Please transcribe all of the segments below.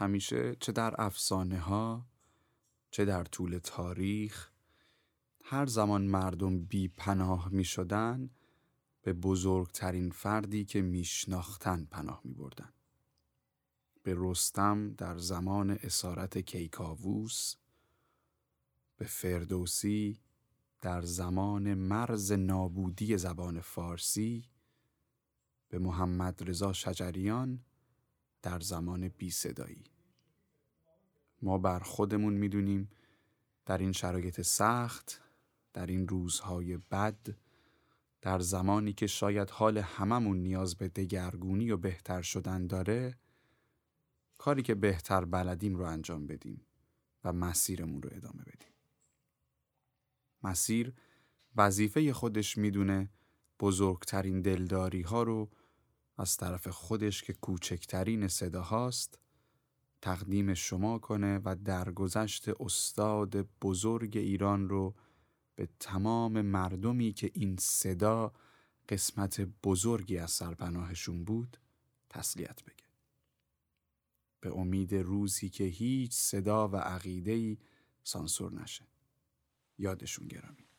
همیشه چه در افسانه ها چه در طول تاریخ هر زمان مردم بی پناه می شدن به بزرگترین فردی که میشناختن پناه می بردن. به رستم در زمان اسارت کیکاووس به فردوسی در زمان مرز نابودی زبان فارسی به محمد رضا شجریان در زمان بی صدایی. ما بر خودمون می‌دونیم در این شرایط سخت در این روزهای بد در زمانی که شاید حال هممون نیاز به دگرگونی و بهتر شدن داره کاری که بهتر بلدیم رو انجام بدیم و مسیرمون رو ادامه بدیم مسیر وظیفه خودش می‌دونه بزرگترین دلداری ها رو از طرف خودش که کوچکترین صداهاست تقدیم شما کنه و درگذشت استاد بزرگ ایران رو به تمام مردمی که این صدا قسمت بزرگی از سرپناهشون بود تسلیت بگه. به امید روزی که هیچ صدا و عقیده‌ای سانسور نشه. یادشون گرامی.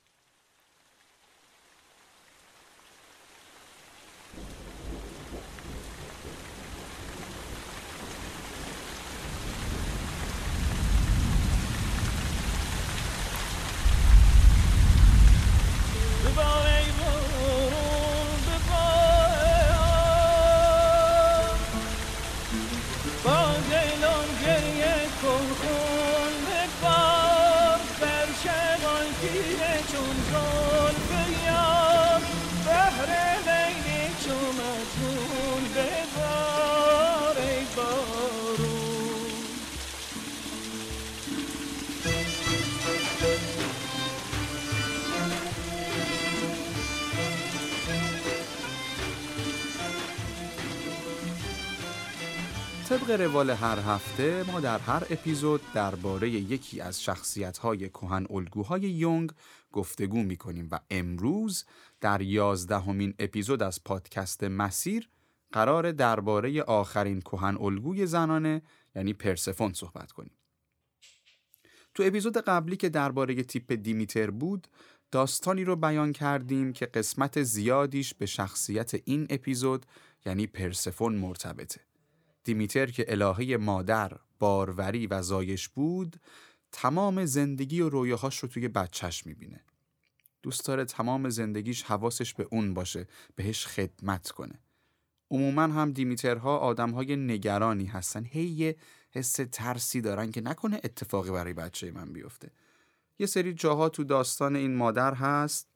gel, gel, طبق روال هر هفته ما در هر اپیزود درباره یکی از شخصیت‌های کهن الگوهای یونگ گفتگو می‌کنیم و امروز در یازدهمین اپیزود از پادکست مسیر قرار درباره آخرین کهن الگوی زنانه یعنی پرسفون صحبت کنیم. تو اپیزود قبلی که درباره تیپ دیمیتر بود داستانی رو بیان کردیم که قسمت زیادیش به شخصیت این اپیزود یعنی پرسفون مرتبطه. دیمیتر که الهه مادر، باروری و زایش بود تمام زندگی و رویاهاش رو توی بچهش می‌بینه. دوست داره تمام زندگیش حواسش به اون باشه بهش خدمت کنه. عموما هم دیمیترها آدمهای نگرانی هستن هی یه حس ترسی دارن که نکنه اتفاقی برای بچه من بیفته. یه سری جاها تو داستان این مادر هست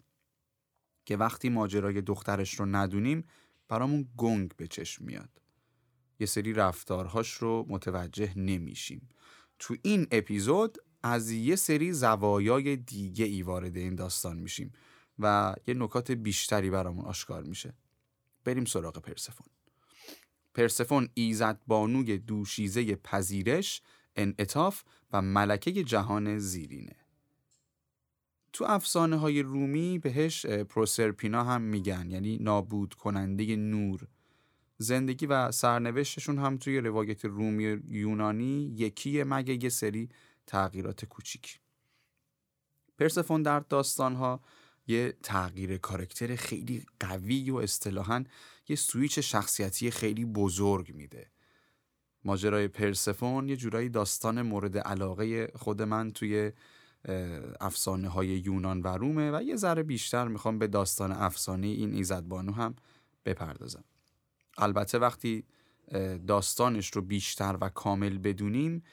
که وقتی ماجرای دخترش رو ندونیم برامون گنگ به چشم میاد. یه سری رفتارهاش رو متوجه نمیشیم. تو این اپیزود از یه سری زوایای دیگه ای وارد این داستان میشیم و یه نکات بیشتری برامون آشکار میشه. بریم سراغ پرسفون. پرسفون ایزد بانوی دوشیزه پذیرش انعطاف و ملکه جهان زیرینه. تو افسانه های رومی بهش پروسرپینا هم میگن یعنی نابود کننده نور. زندگی و سرنوشتشون هم توی روایت رومی یونانی یکیه مگه یه سری تغییرات کوچیک پرسفون در داستانها یه تغییر کارکتر خیلی قوی و اصطلاحا یه سویچ شخصیتی خیلی بزرگ میده. ماجرای پرسفون یه جورایی داستان مورد علاقه خود من توی افسانه های یونان و رومه و یه ذره بیشتر می‌خوام به داستان افسانه این ایزدبانو هم بپردازم. البته وقتی داستانش رو بیشتر و کامل بدونیم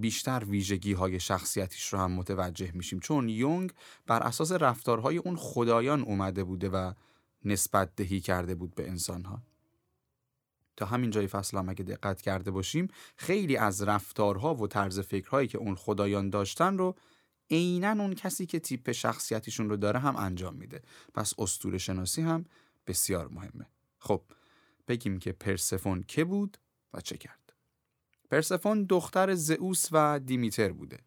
بیشتر ویژگی های شخصیتیش رو هم متوجه میشیم. چون یونگ بر اساس رفتارهای اون خدایان اومده بوده و نسبت دهی کرده بود به انسانها. تا همین جای فصل هم اگه دقت کرده باشیم خیلی از رفتارها و طرز فکرهایی که اون خدایان داشتن رو عینا اون کسی که تیپ شخصیتیشون رو داره هم انجام میده. پس استور شناسی هم بسیار مهمه. خب بگیم که پرسفون که بود و چه کرد. پرسفون دختر زئوس و دیمیتر بوده.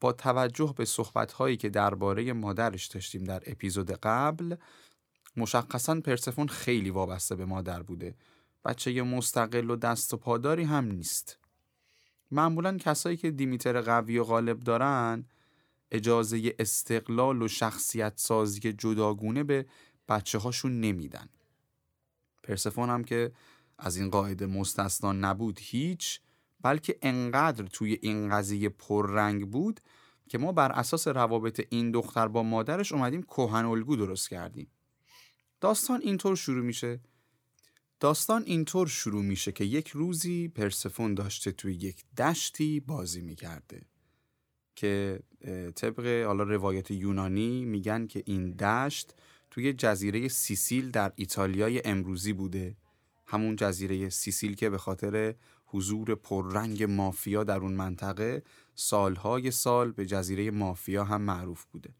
با توجه به صحبتهایی که درباره مادرش داشتیم در اپیزود قبل مشخصا پرسفون خیلی وابسته به مادر بوده. بچه مستقل و دست و پاداری هم نیست. معمولا کسایی که دیمیتر قوی و غالب دارن اجازه استقلال و شخصیت سازی جداگونه به بچه هاشون نمیدن. پرسفون هم که از این قاعده مستثنا نبود هیچ بلکه انقدر توی این قضیه پررنگ بود که ما بر اساس روابط این دختر با مادرش اومدیم کوهن الگو درست کردیم. داستان اینطور شروع میشه. داستان اینطور شروع میشه که یک روزی پرسفون داشته توی یک دشتی بازی می‌کرده که طبق حالا روایت یونانی میگن که این دشت توی جزیره سیسیل در ایتالیای امروزی بوده. همون جزیره سیسیل که به خاطر حضور پررنگ مافیا در اون منطقه سالهای سال به جزیره مافیا هم معروف بوده.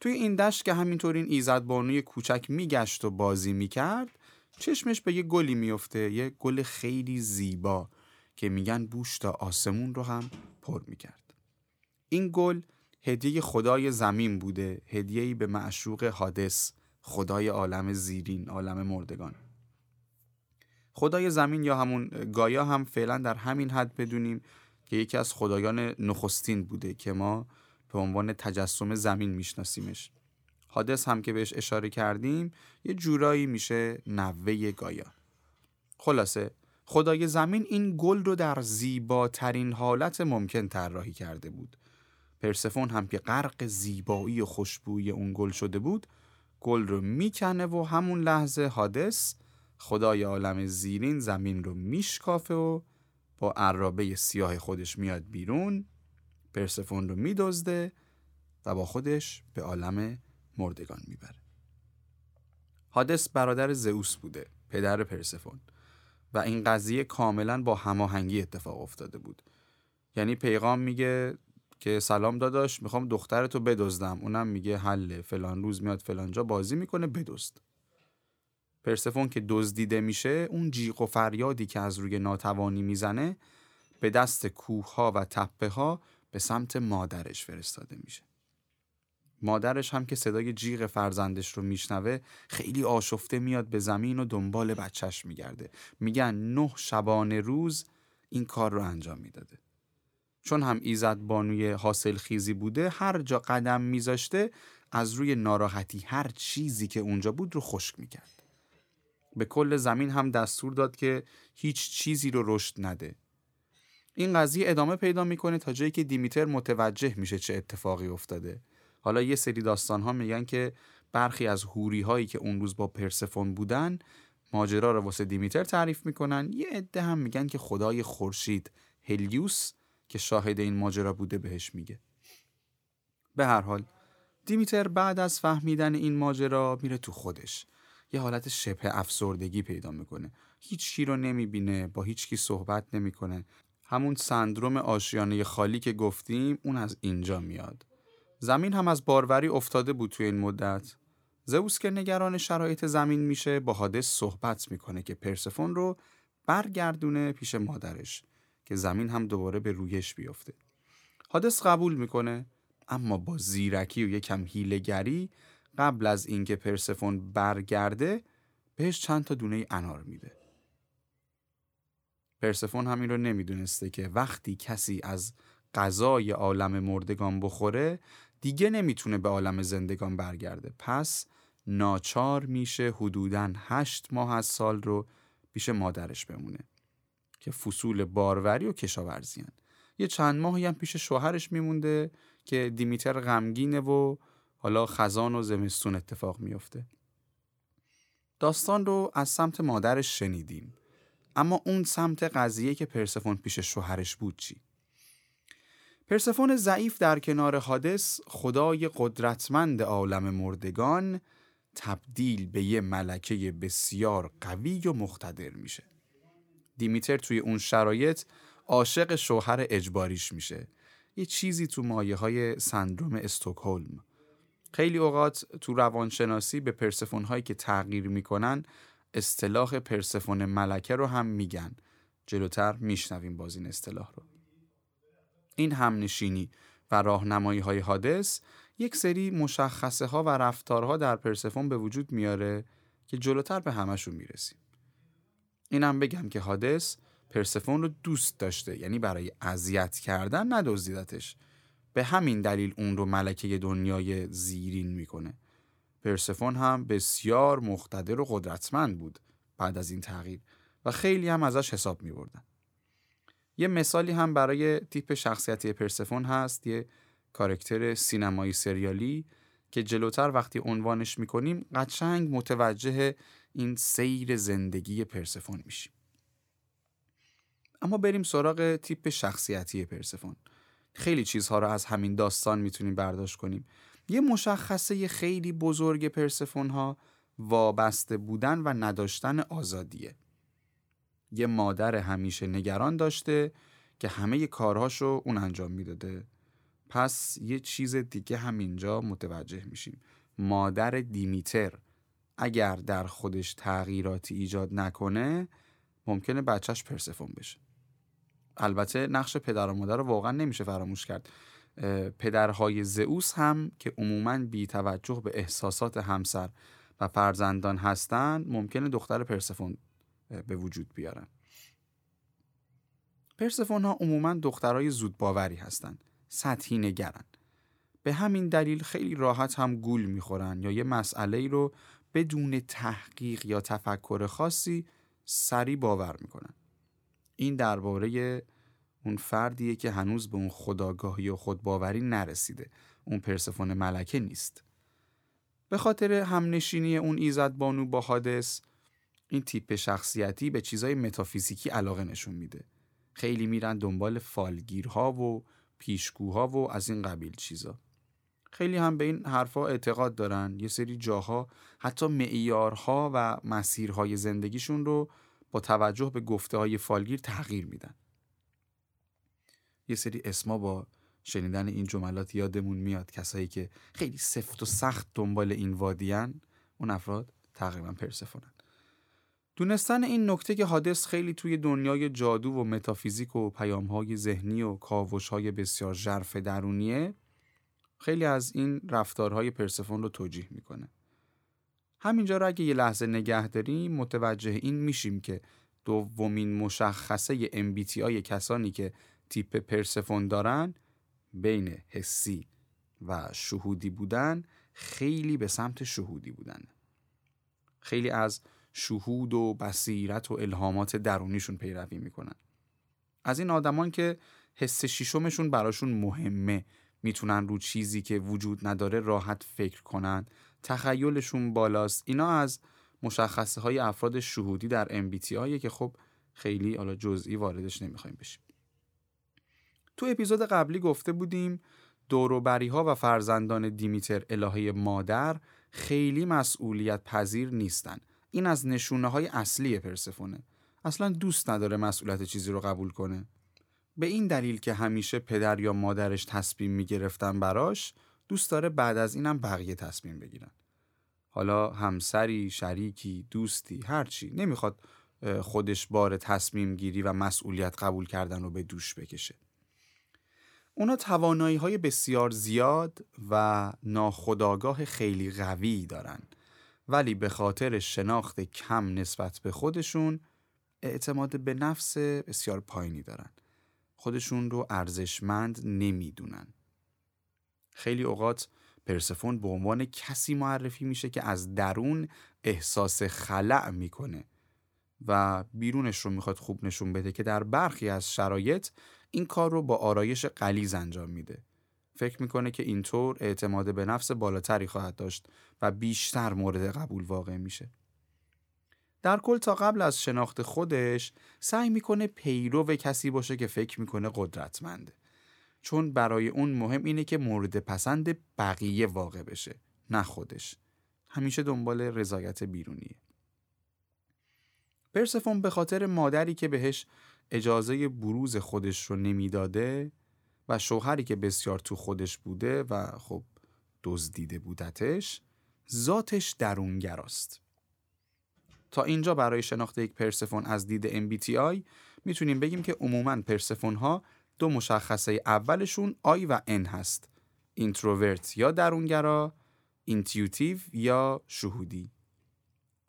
توی این دشت که همینطور این ایزد بانوی کوچک میگشت و بازی می‌کرد چشمش به یه گلی میفته یه گل خیلی زیبا که میگن بوش تا آسمون رو هم پر می‌کرد. این گل هدیه خدای زمین بوده هدیه‌ای به معشوق حادث خدای عالم زیرین عالم مردگان. خدای زمین یا همون گایا هم فعلا در همین حد بدونیم که یکی از خدایان نخستین بوده که ما به عنوان تجسم زمین میشناسیمش. حادث هم که بهش اشاره کردیم یه جورایی میشه نوه گایا. خلاصه خدای زمین این گل رو در زیباترین حالت ممکن طراحی کرده بود. پرسفون هم که غرق زیبایی و خوشبویی اون گل شده بود گل رو می‌کنه و همون لحظه حادث خدای عالم زیرین زمین رو میشکافه و با عرابه سیاه خودش میاد بیرون پرسفون رو میدزده و با خودش به عالم مردگان می‌بره. حادث برادر زئوس بوده پدر پرسفون و این قضیه کاملا با هماهنگی اتفاق افتاده بود. یعنی پیغام میگه که سلام داداش می‌خوام دخترتو بدزدم. اونم میگه حله فلان روز میاد فلانجا بازی می‌کنه بدزد. پرسفون که دزدیده میشه اون جیغ و فریادی که از روی ناتوانی می‌زنه به دست کوه ها و تپه ها به سمت مادرش فرستاده میشه. مادرش هم که صدای جیغ فرزندش رو میشنوه خیلی آشفته میاد به زمین و دنبال بچهش میگرده. میگن نه شبانه روز این کار رو انجام می‌داده. چون هم ایزد بانوی حاصل خیزی بوده هر جا قدم میذاشته از روی ناراحتی هر چیزی که اونجا بود رو خشک می‌کرد. به کل زمین هم دستور داد که هیچ چیزی رو رشد نده. این قضیه ادامه پیدا می‌کنه تا جایی که دیمیتر متوجه میشه چه اتفاقی افتاده. حالا یه سری داستان ها میگن که برخی از هوری هایی که اون روز با پرسفون بودن ماجرا رو واسه دیمیتر تعریف می‌کنن. یه عده هم میگن که خدای خورشید هلیوس که شاهد این ماجرا بوده بهش میگه. به هر حال دیمیتر بعد از فهمیدن این ماجرا میره تو خودش. یه حالت شبه افسردگی پیدا می‌کنه. هیچ کی رو نمی‌بینه با هیچ کی صحبت نمی‌کنه. همون سندروم آشیانه خالی که گفتیم اون از اینجا میاد. زمین هم از باروری افتاده بود توی این مدت. زئوس که نگران شرایط زمین میشه با حادث صحبت می‌کنه که پرسفون رو برگردونه پیش مادرش. که زمین هم دوباره به رویش بیفته. حادث قبول می‌کنه اما با زیرکی و یکم هیلگری قبل از اینکه پرسفون برگرده بهش چند تا دونه انار میده. پرسفون همین رو نمی‌دونسته که وقتی کسی از غذای عالم مردگان بخوره دیگه نمی‌تونه به عالم زندگان برگرده. پس ناچار میشه حدوداً هشت ماه از سال رو پیش مادرش بمونه. که فصول باروری و کشاورزیان یه چند ماهی هم پیش شوهرش میمونده که دیمیتر غمگینه و حالا خزان و زمستون اتفاق میفته داستان رو از سمت مادرش شنیدیم اما اون سمت قضیه که پرسفون پیش شوهرش بود چی؟ پرسفون ضعیف در کنار حادث خدای قدرتمند عالم مردگان تبدیل به یه ملکه بسیار قوی و مقتدر میشه. دیمیتر توی اون شرایط عاشق شوهر اجباریش میشه. یه چیزی تو مایه های سندروم استوکهلم. خیلی اوقات تو روانشناسی به پرسفون هایی که تغییر می‌کنن اصطلاح پرسفون ملکه رو هم میگن. جلوتر میشنویم باز این اصطلاح رو. این همنشینی و راهنمایی های حادث یک سری مشخصه ها و رفتارها در پرسفون به وجود میاره که جلوتر به همشون می‌رسیم. اینم بگم که حادث پرسفون رو دوست داشته یعنی برای اذیت کردن ندزدیدتش به همین دلیل اون رو ملکه دنیای زیرین می‌کنه پرسفون هم بسیار مقتدر و قدرتمند بود بعد از این تغییر و خیلی هم ازش حساب می بردن. یه مثالی هم برای تیپ شخصیتی پرسفون هست یه کارکتر سینمایی سریالی که جلوتر وقتی عنوانش می‌کنیم قشنگ متوجه این سیر زندگی پرسفون میشیم. اما بریم سراغ تیپ شخصیتی پرسفون. خیلی چیزها رو از همین داستان می‌تونیم برداشت کنیم. یه مشخصه خیلی بزرگ پرسفون ها وابسته بودن و نداشتن آزادیه. یه مادر همیشه نگران داشته که همه کارهاشو اون انجام می‌داده. پس یه چیز دیگه همینجا متوجه میشیم. مادر دیمیتر. اگر در خودش تغییراتی ایجاد نکنه ممکنه بچهش پرسفون بشه. البته نقش پدر و مادر رو واقعا نمیشه فراموش کرد. پدرهای زئوس هم که عموما بی توجه به احساسات همسر و فرزندان هستند ممکنه دختر پرسفون به وجود بیارن. پرسفون ها عموما دخترای زودباوری هستند سطحی نگرن به همین دلیل خیلی راحت هم گول می‌خورن یا یه مسئله ای رو بدون تحقیق یا تفکر خاصی سری باور می‌کنن. این درباره اون فردیه که هنوز به اون خداگاهی و خودباوری نرسیده. اون پرسفون ملکه نیست. به خاطر همنشینی اون ایزد بانو با حادث این تیپ شخصیتی به چیزای متافیزیکی علاقه نشون میده. خیلی میرن دنبال فالگیرها و پیشگوها و از این قبیل چیزا. خیلی هم به این حرفها اعتقاد دارن. یه سری جاها حتی معیارها و مسیرهای زندگیشون رو با توجه به گفته های فالگیر تغییر میدن. یه سری اسما با شنیدن این جملات یادمون میاد. کسایی که خیلی سفت و سخت دنبال این وادیان اون افراد تقریبا پرسفونن دونستن این نکته که حادث خیلی توی دنیای جادو و متافیزیک و پیامهای ذهنی و کاوشهای بسیار ژرف درونیه خیلی از این رفتارهای پرسفون رو توجیه می‌کنه. همینجا رو اگه یه لحظه نگه داریم متوجه این میشیم که دومین مشخصه MBTI کسانی که تیپ پرسفون دارن بین حسی و شهودی بودن خیلی به سمت شهودی بودن. خیلی از شهود و بصیرت و الهامات درونیشون پیروی می‌کنن. از این آدمان که حس شیشمشون براشون مهمه. می‌تونن رو چیزی که وجود نداره راحت فکر کنن. تخیلشون بالاست. اینا از مشخصه های افراد شهودی در MBTI که خب خیلی حالا جزئی واردش نمی‌خوایم بشیم. تو اپیزود قبلی گفته بودیم دوروبری ها و فرزندان دیمیتر الهه مادر خیلی مسئولیت پذیر نیستن. این از نشونه های اصلی پرسفونه. اصلا دوست نداره مسئولیت چیزی رو قبول کنه. به این دلیل که همیشه پدر یا مادرش تصمیم می‌گرفتن براش دوست داره بعد از اینم بقیه تصمیم بگیرن. حالا همسری، شریکی، دوستی، هرچی نمی‌خواد خودش بار تصمیم گیری و مسئولیت قبول کردن رو به دوش بکشه. اونا توانایی های بسیار زیاد و ناخداگاه خیلی قوی دارن. ولی به خاطر شناخت کم نسبت به خودشون اعتماد به نفس بسیار پایینی دارن. خودشون رو ارزشمند نمی‌دونن. خیلی اوقات پرسفون به عنوان کسی معرفی میشه که از درون احساس خلع می‌کنه و بیرونش رو می‌خواد خوب نشون بده که در برخی از شرایط این کار رو با آرایش قلیز انجام میده. فکر می‌کنه که اینطور اعتماد به نفس بالاتری خواهد داشت و بیشتر مورد قبول واقع میشه. در کل تا قبل از شناخت خودش سعی می‌کنه پیرو کسی باشه که فکر می‌کنه قدرتمنده. چون برای اون مهم اینه که مورد پسند بقیه واقع بشه نه خودش. همیشه دنبال رضایت بیرونیه. پرسفون به خاطر مادری که بهش اجازه بروز خودش رو نمی‌داده و شوهری که بسیار تو خودش بوده و خب دزدیده بودتش ذاتش درونگراست. تا اینجا برای شناخت یک پرسفون از دید MBTI می‌تونیم بگیم که عموما پرسفون ها دو مشخصه اولشون I و N هست. introvert یا درونگرا intuitive یا شهودی.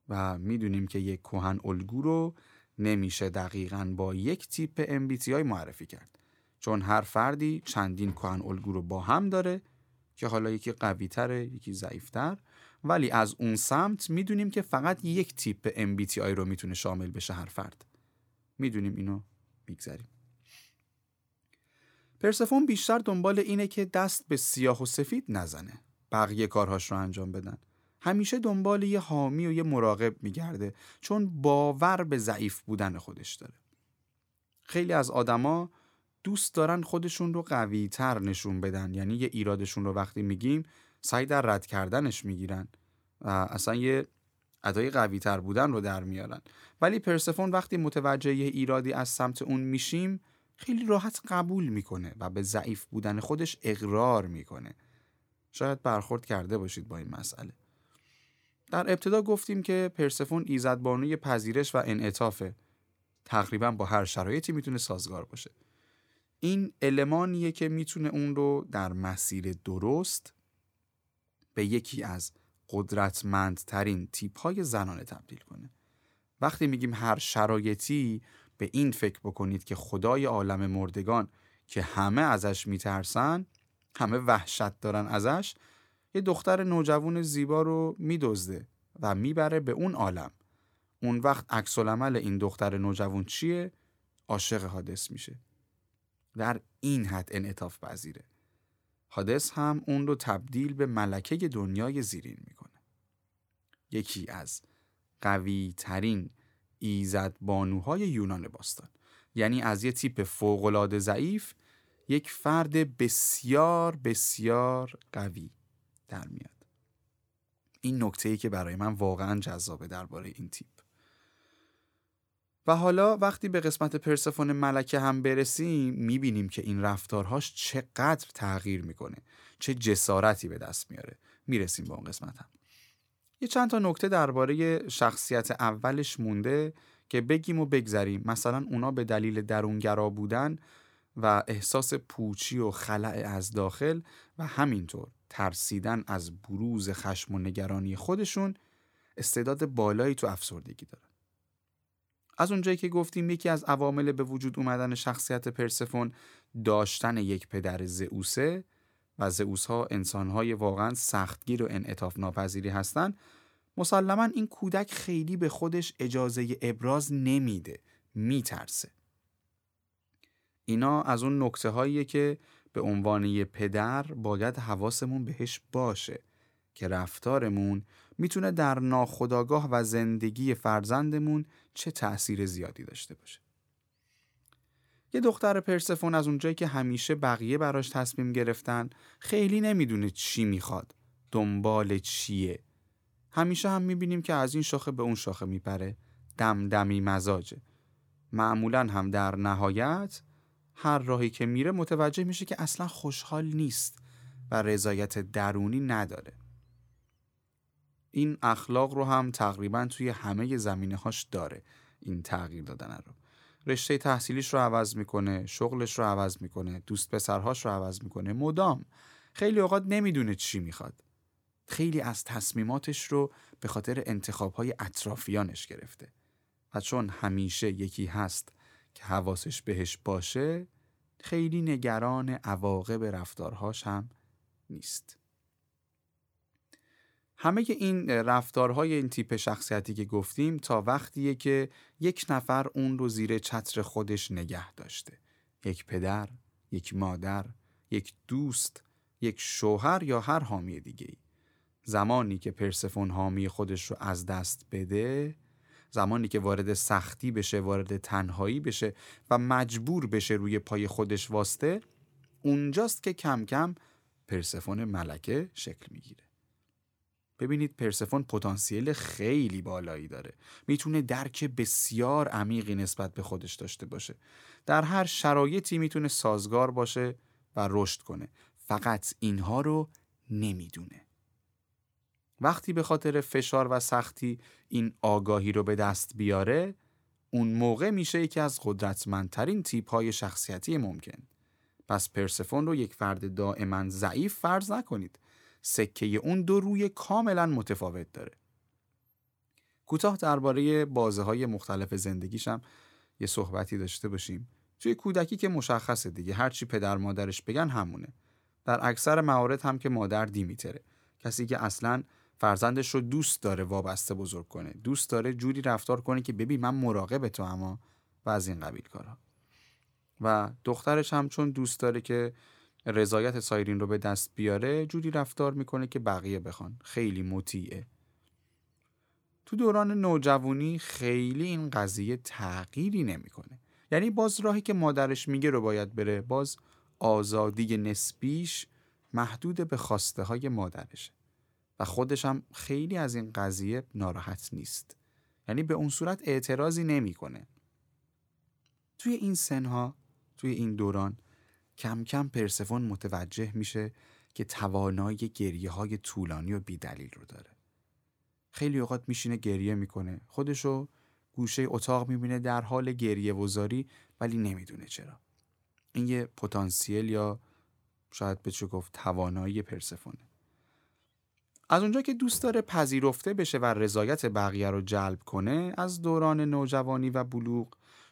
و می‌دونیم که یک کهن الگو رو نمیشه دقیقا با یک تیپ MBTI معرفی کرد. چون هر فردی چندین کهن الگو رو با هم داره که حالا یکی قوی تره یکی ضعیفتر. ولی از اون سمت می‌دونیم که فقط یک تیپ MBTI رو می‌تونه شامل بشه هر فرد. می‌دونیم اینو میگذریم. پرسفون بیشتر دنبال اینه که دست به سیاه و سفید نزنه. بقیه کارهاش رو انجام بدن. همیشه دنبال یه حامی و یه مراقب میگرده چون باور به ضعیف بودن خودش داره. خیلی از آدما دوست دارن خودشون رو قوی تر نشون بدن یعنی یه ایرادشون رو وقتی میگیم سعی در رد کردنش می‌گیرن و اصلا یه ادای قوی تر بودن رو در میارن. ولی پرسفون وقتی متوجه یه ایرادی از سمت اون میشیم خیلی راحت قبول می‌کنه و به ضعیف بودن خودش اقرار می‌کنه. شاید برخورد کرده باشید با این مسئله. در ابتدا گفتیم که پرسفون ایزدبانوی پذیرش و انعطافه. تقریبا با هر شرایطی می‌تونه سازگار باشه. این المانیه که می‌تونه اون رو در مسیر درست به یکی از قدرتمندترین تیپ های زنانه تبدیل کنه. وقتی میگیم هر شرایطی به این فکر بکنید که خدای عالم مردگان که همه ازش میترسن همه وحشت دارن ازش یه دختر نوجوان زیبا رو میدزده و می‌بره به اون عالم. اون وقت عکس این دختر نوجوان چیه؟ عاشق حادث میشه. در این حد انعطاف پذیره. حادث هم اون رو تبدیل به ملکه دنیای زیرین می‌کنه. یکی از قوی ترین ایزد بانوهای یونان باستان. یعنی از یه تیپ فوقالعاده ضعیف یک فرد بسیار بسیار قوی در میاد. این نکته ای که برای من واقعا جذابه درباره این تیپ. و حالا وقتی به قسمت پرسفون ملکه هم برسیم می‌بینیم که این رفتارهاش چقدر تغییر می‌کنه. چه جسارتی به دست میاره. می‌رسیم به اون قسمت هم یه چند تا نکته درباره شخصیت اولش مونده که بگیم و بگذریم. مثلا اونا به دلیل درونگرا بودن و احساس پوچی و خلع از داخل و همینطور ترسیدن از بروز خشم و نگرانی خودشون استعداد بالایی تو افسردگی دارن از اونجایی که گفتیم یکی از عوامل به وجود اومدن شخصیت پرسفون داشتن یک پدر زئوسه و زئوس ها انسان های واقعا سختگیر و انعطاف ناپذیری هستند مسلما این کودک خیلی به خودش اجازه ابراز نمیده میترسه. اینا از اون نکته هاییه که به عنوان یه پدر باید حواسمون بهش باشه. که رفتارمون می‌تونه در ناخودآگاه و زندگی فرزندمون چه تأثیر زیادی داشته باشه. یه دختر پرسفون از اونجایی که همیشه بقیه براش تصمیم گرفتن خیلی نمی‌دونه چی می‌خواد. دنبال چیه؟ همیشه هم می‌بینیم که از این شاخه به اون شاخه میپره. دمدمی مزاجه. معمولا هم در نهایت هر راهی که میره متوجه میشه که اصلا خوشحال نیست و رضایت درونی نداره. این اخلاق رو هم تقریبا توی همه زمینه هاش داره این تغییر دادن رو. رشته تحصیلیش رو عوض می‌کنه شغلش رو عوض می‌کنه دوست پسرهاش رو عوض می‌کنه. مدام. خیلی اوقات نمی‌دونه چی می‌خواد. خیلی از تصمیماتش رو به خاطر انتخابهای اطرافیانش گرفته. و چون همیشه یکی هست که حواسش بهش باشه خیلی نگران عواقب رفتارهاش هم نیست. همه این رفتارهای این تیپ شخصیتی که گفتیم تا وقتیه که یک نفر اون رو زیر چتر خودش نگه داشته یک پدر، یک مادر، یک دوست، یک شوهر یا هر حامی دیگه ای. زمانی که پرسفون حامی خودش رو از دست بده زمانی که وارد سختی بشه وارد تنهایی بشه و مجبور بشه روی پای خودش واسطه اونجاست که کم کم پرسفون ملکه شکل می‌گیره ببینید پرسفون پتانسیل خیلی بالایی داره. می‌تونه درک بسیار عمیقی نسبت به خودش داشته باشه. در هر شرایطی می‌تونه سازگار باشه و رشد کنه. فقط اینها رو نمی‌دونه. وقتی به خاطر فشار و سختی این آگاهی رو به دست بیاره اون موقع میشه یکی از قدرتمندترین تیپ های شخصیتی ممکن. پس پرسفون رو یک فرد دائما ضعیف فرض نکنید. سکه اون دو روی کاملا متفاوت داره. کوتاه درباره بازه های مختلف زندگیشم یه صحبتی داشته باشیم. توی کودکی که مشخصه دیگه هرچی پدر مادرش بگن همونه. در اکثر موارد هم که مادر دیمیتره. کسی که اصلا فرزندش رو دوست داره وابسته بزرگ کنه. دوست داره جوری رفتار کنه که ببین من مراقب تو اما و از این قبیل کارها. و دخترش هم چون دوست داره که رضایت سایرین رو به دست بیاره جوری رفتار می‌کنه که بقیه بخوان. خیلی مطیعه. تو دوران نوجوانی خیلی این قضیه تغییری نمی‌کنه. یعنی باز راهی که مادرش میگه رو باید بره باز آزادی نسبیش محدود به خواسته های مادرشه. و خودش هم خیلی از این قضیه ناراحت نیست. یعنی به اون صورت اعتراضی نمی‌کنه. توی این سنها توی این دوران کم کم پرسفون متوجه میشه که توانایی گریه های طولانی و بیدلیل رو داره. خیلی اوقات میشینه گریه می‌کنه. خودشو گوشه اتاق می‌بینه در حال گریه وزاری ولی نمی‌دونه چرا. این یه پتانسیل یا شاید به چه گفت توانایی پرسفونه. از اونجا که دوست داره پذیرفته بشه و رضایت بقیه رو جلب کنه از دوران نوجوانی و بلوغ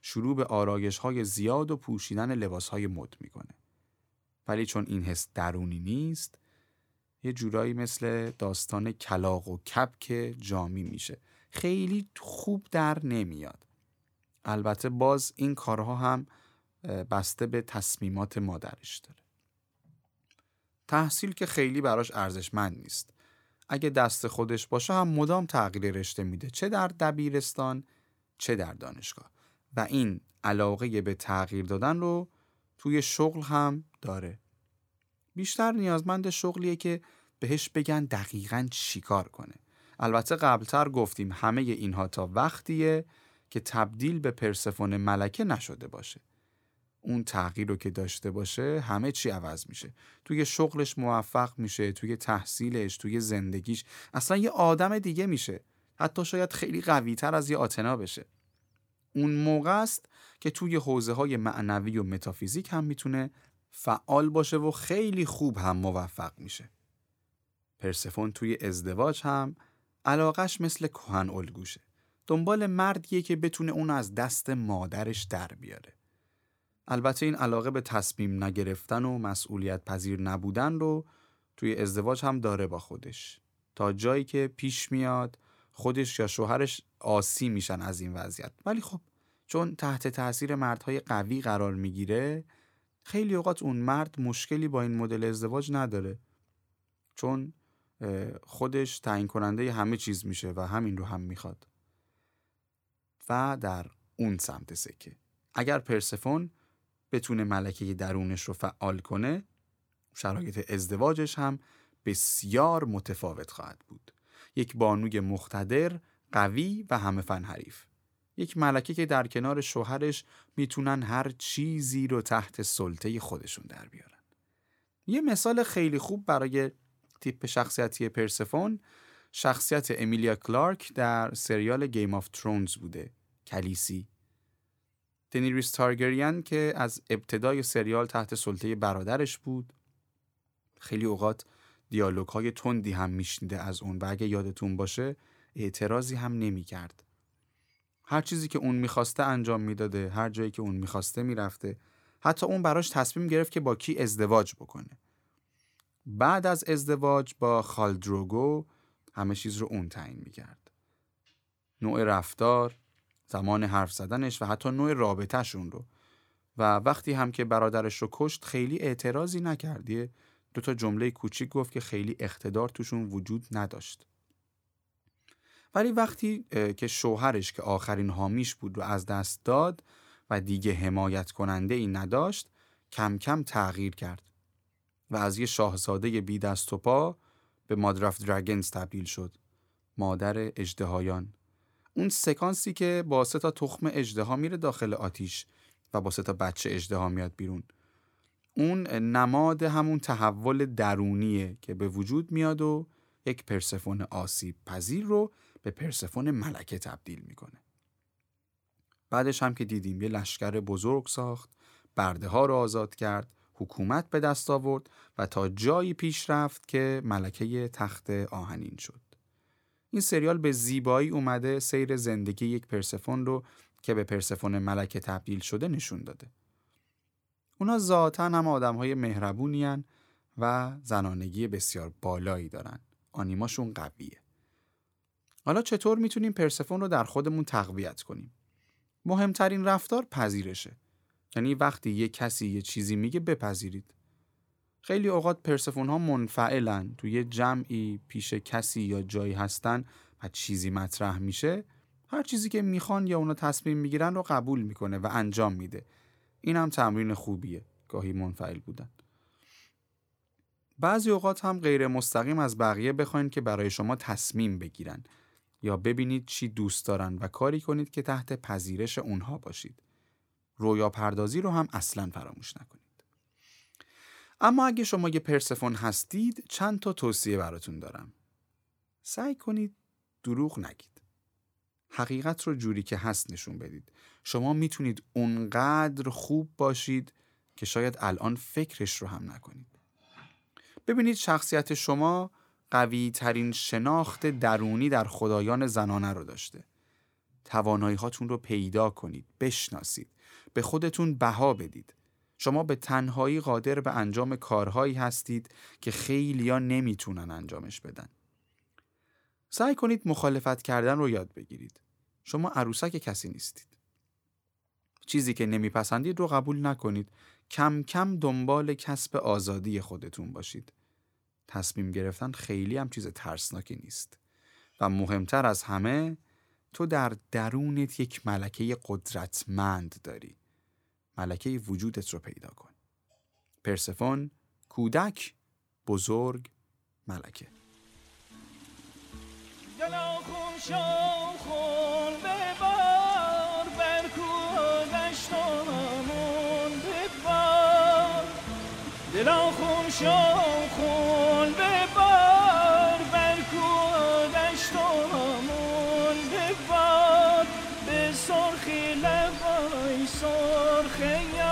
شروع به آرایش های زیاد و پوشیدن لباس های مد می‌کنه. ولی چون این حس درونی نیست یه جورایی مثل داستان کلاق و کپک جامی میشه. خیلی خوب در نمیاد. البته باز این کارها هم بسته به تصمیمات مادرش داره. تحصیل که خیلی براش ارزشمند نیست. اگه دست خودش باشه هم مدام تغییر رشته میده. چه در دبیرستان چه در دانشگاه. و این علاقه به تغییر دادن رو توی شغل هم داره. بیشتر نیازمند شغلیه که بهش بگن دقیقا چیکار کنه. البته قبلتر گفتیم همه اینها تا وقتیه که تبدیل به پرسفون ملکه نشده باشه. اون تغییر رو که داشته باشه همه چی عوض میشه. توی شغلش موفق میشه توی تحصیلش توی زندگیش. اصلا یه آدم دیگه میشه. حتی شاید خیلی قوی تر از یه آتنا بشه. اون موقع است که توی حوزه های معنوی و متافیزیک هم می‌تونه فعال باشه و خیلی خوب هم موفق میشه. پرسفون توی ازدواج هم علاقش مثل کهن الگوشه. دنبال مردیه که بتونه اون از دست مادرش در بیاره. البته این علاقه به تصمیم نگرفتن و مسئولیت پذیر نبودن رو توی ازدواج هم داره با خودش. تا جایی که پیش میاد خودش یا شوهرش آسی میشن از این وضعیت. ولی خب چون تحت تاثیر مردهای قوی قرار می‌گیره خیلی اوقات اون مرد مشکلی با این مدل ازدواج نداره. چون خودش تعیین کننده همه چیز میشه و همین رو هم می‌خواد. و در اون سمت سکه. اگر پرسفون بتونه ملکه درونش رو فعال کنه شرایط ازدواجش هم بسیار متفاوت خواهد بود. یک بانوی مقتدر قوی و همه فن حریف. یک ملکه که در کنار شوهرش می‌تونن هر چیزی رو تحت سلطه خودشون در بیارن. یه مثال خیلی خوب برای تیپ شخصیتی پرسفون شخصیت امیلیا کلارک در سریال گیم آف ترونز بوده خلیسی. دنیریس تارگریان که از ابتدای سریال تحت سلطه برادرش بود. خیلی اوقات دیالوگ های تندی هم میشنیده از اون و اگه یادتون باشه اعتراضی هم نمی‌کرد. هر چیزی که اون می‌خواسته انجام می‌داده هر جایی که اون می‌خواسته می‌رفته. حتی اون براش تصمیم گرفت که با کی ازدواج بکنه. بعد از ازدواج با خالدروگو همه چیز رو اون تعیین می‌کرد. نوع رفتار زمان حرف زدنش و حتی نوع رابطهشون رو. و وقتی هم که برادرش رو کشت خیلی اعتراضی نکردیه دو تا جمله کوچیک گفت که خیلی اقتدار توشون وجود نداشت. ولی وقتی که شوهرش که آخرین حامیش بود رو از دست داد و دیگه حمایت کننده ای نداشت کم کم تغییر کرد و از یه شاهزاده بی دست و پا به مادرف درگنز تبدیل شد مادر اجدهایان اون سکانسی که با سه تا تخم اجدها میره داخل آتیش و با سه تا بچه اجدها میاد بیرون. اون نماد همون تحول درونیه که به وجود میاد و یک پرسفون آسیب پذیر رو به پرسفون ملکه تبدیل می‌کنه بعدش هم که دیدیم یه لشکر بزرگ ساخت برده ها رو آزاد کرد حکومت به دست آورد و تا جایی پیش رفت که ملکه تخت آهنین شد این سریال به زیبایی اومده سیر زندگی یک پرسفون رو که به پرسفون ملکه تبدیل شده نشون داده. اونا ذاتا هم آدم های مهربونی و زنانگی بسیار بالایی دارن. آنیماشون قویه. حالا چطور می‌تونیم پرسفون رو در خودمون تقویت کنیم؟ مهمترین رفتار پذیرشه. یعنی وقتی یه کسی یه چیزی میگه بپذیرید. خیلی اوقات پرسفون ها منفعلن توی جمعی پیش کسی یا جایی هستن و چیزی مطرح میشه هر چیزی که می‌خوان یا اونا تصمیم می‌گیرن رو قبول می‌کنه و انجام میده این هم تمرین خوبیه گاهی منفعل بودن بعضی اوقات هم غیر مستقیم از بقیه بخواین که برای شما تصمیم بگیرن یا ببینید چی دوست دارن و کاری کنید که تحت پذیرش اونها باشید. رویا پردازی رو هم اصلا فراموش نکنید. اما اگه شما یه پرسفون هستید چند تا توصیه براتون دارم. سعی کنید دروغ نگید. حقیقت رو جوری که هست نشون بدید. شما می‌تونید اونقدر خوب باشید که شاید الان فکرش رو هم نکنید. ببینید شخصیت شما قوی ترین شناخت درونی در خدایان زنانه رو داشته توانایی هاتون رو پیدا کنید بشناسید به خودتون بها بدید شما به تنهایی قادر به انجام کارهایی هستید که خیلی ها نمی‌تونن انجامش بدن. سعی کنید مخالفت کردن رو یاد بگیرید. شما عروسک کسی نیستید. چیزی که نمیپسندید رو قبول نکنید. کم کم دنبال کسب آزادی خودتون باشید. تصمیم گرفتن خیلی هم چیز ترسناکی نیست. و مهمتر از همه تو در درونت یک ملکه قدرتمند داری. ملکه وجودت رو پیدا کن پرسفون کودک بزرگ ملکه دلا خون دلا خون لبای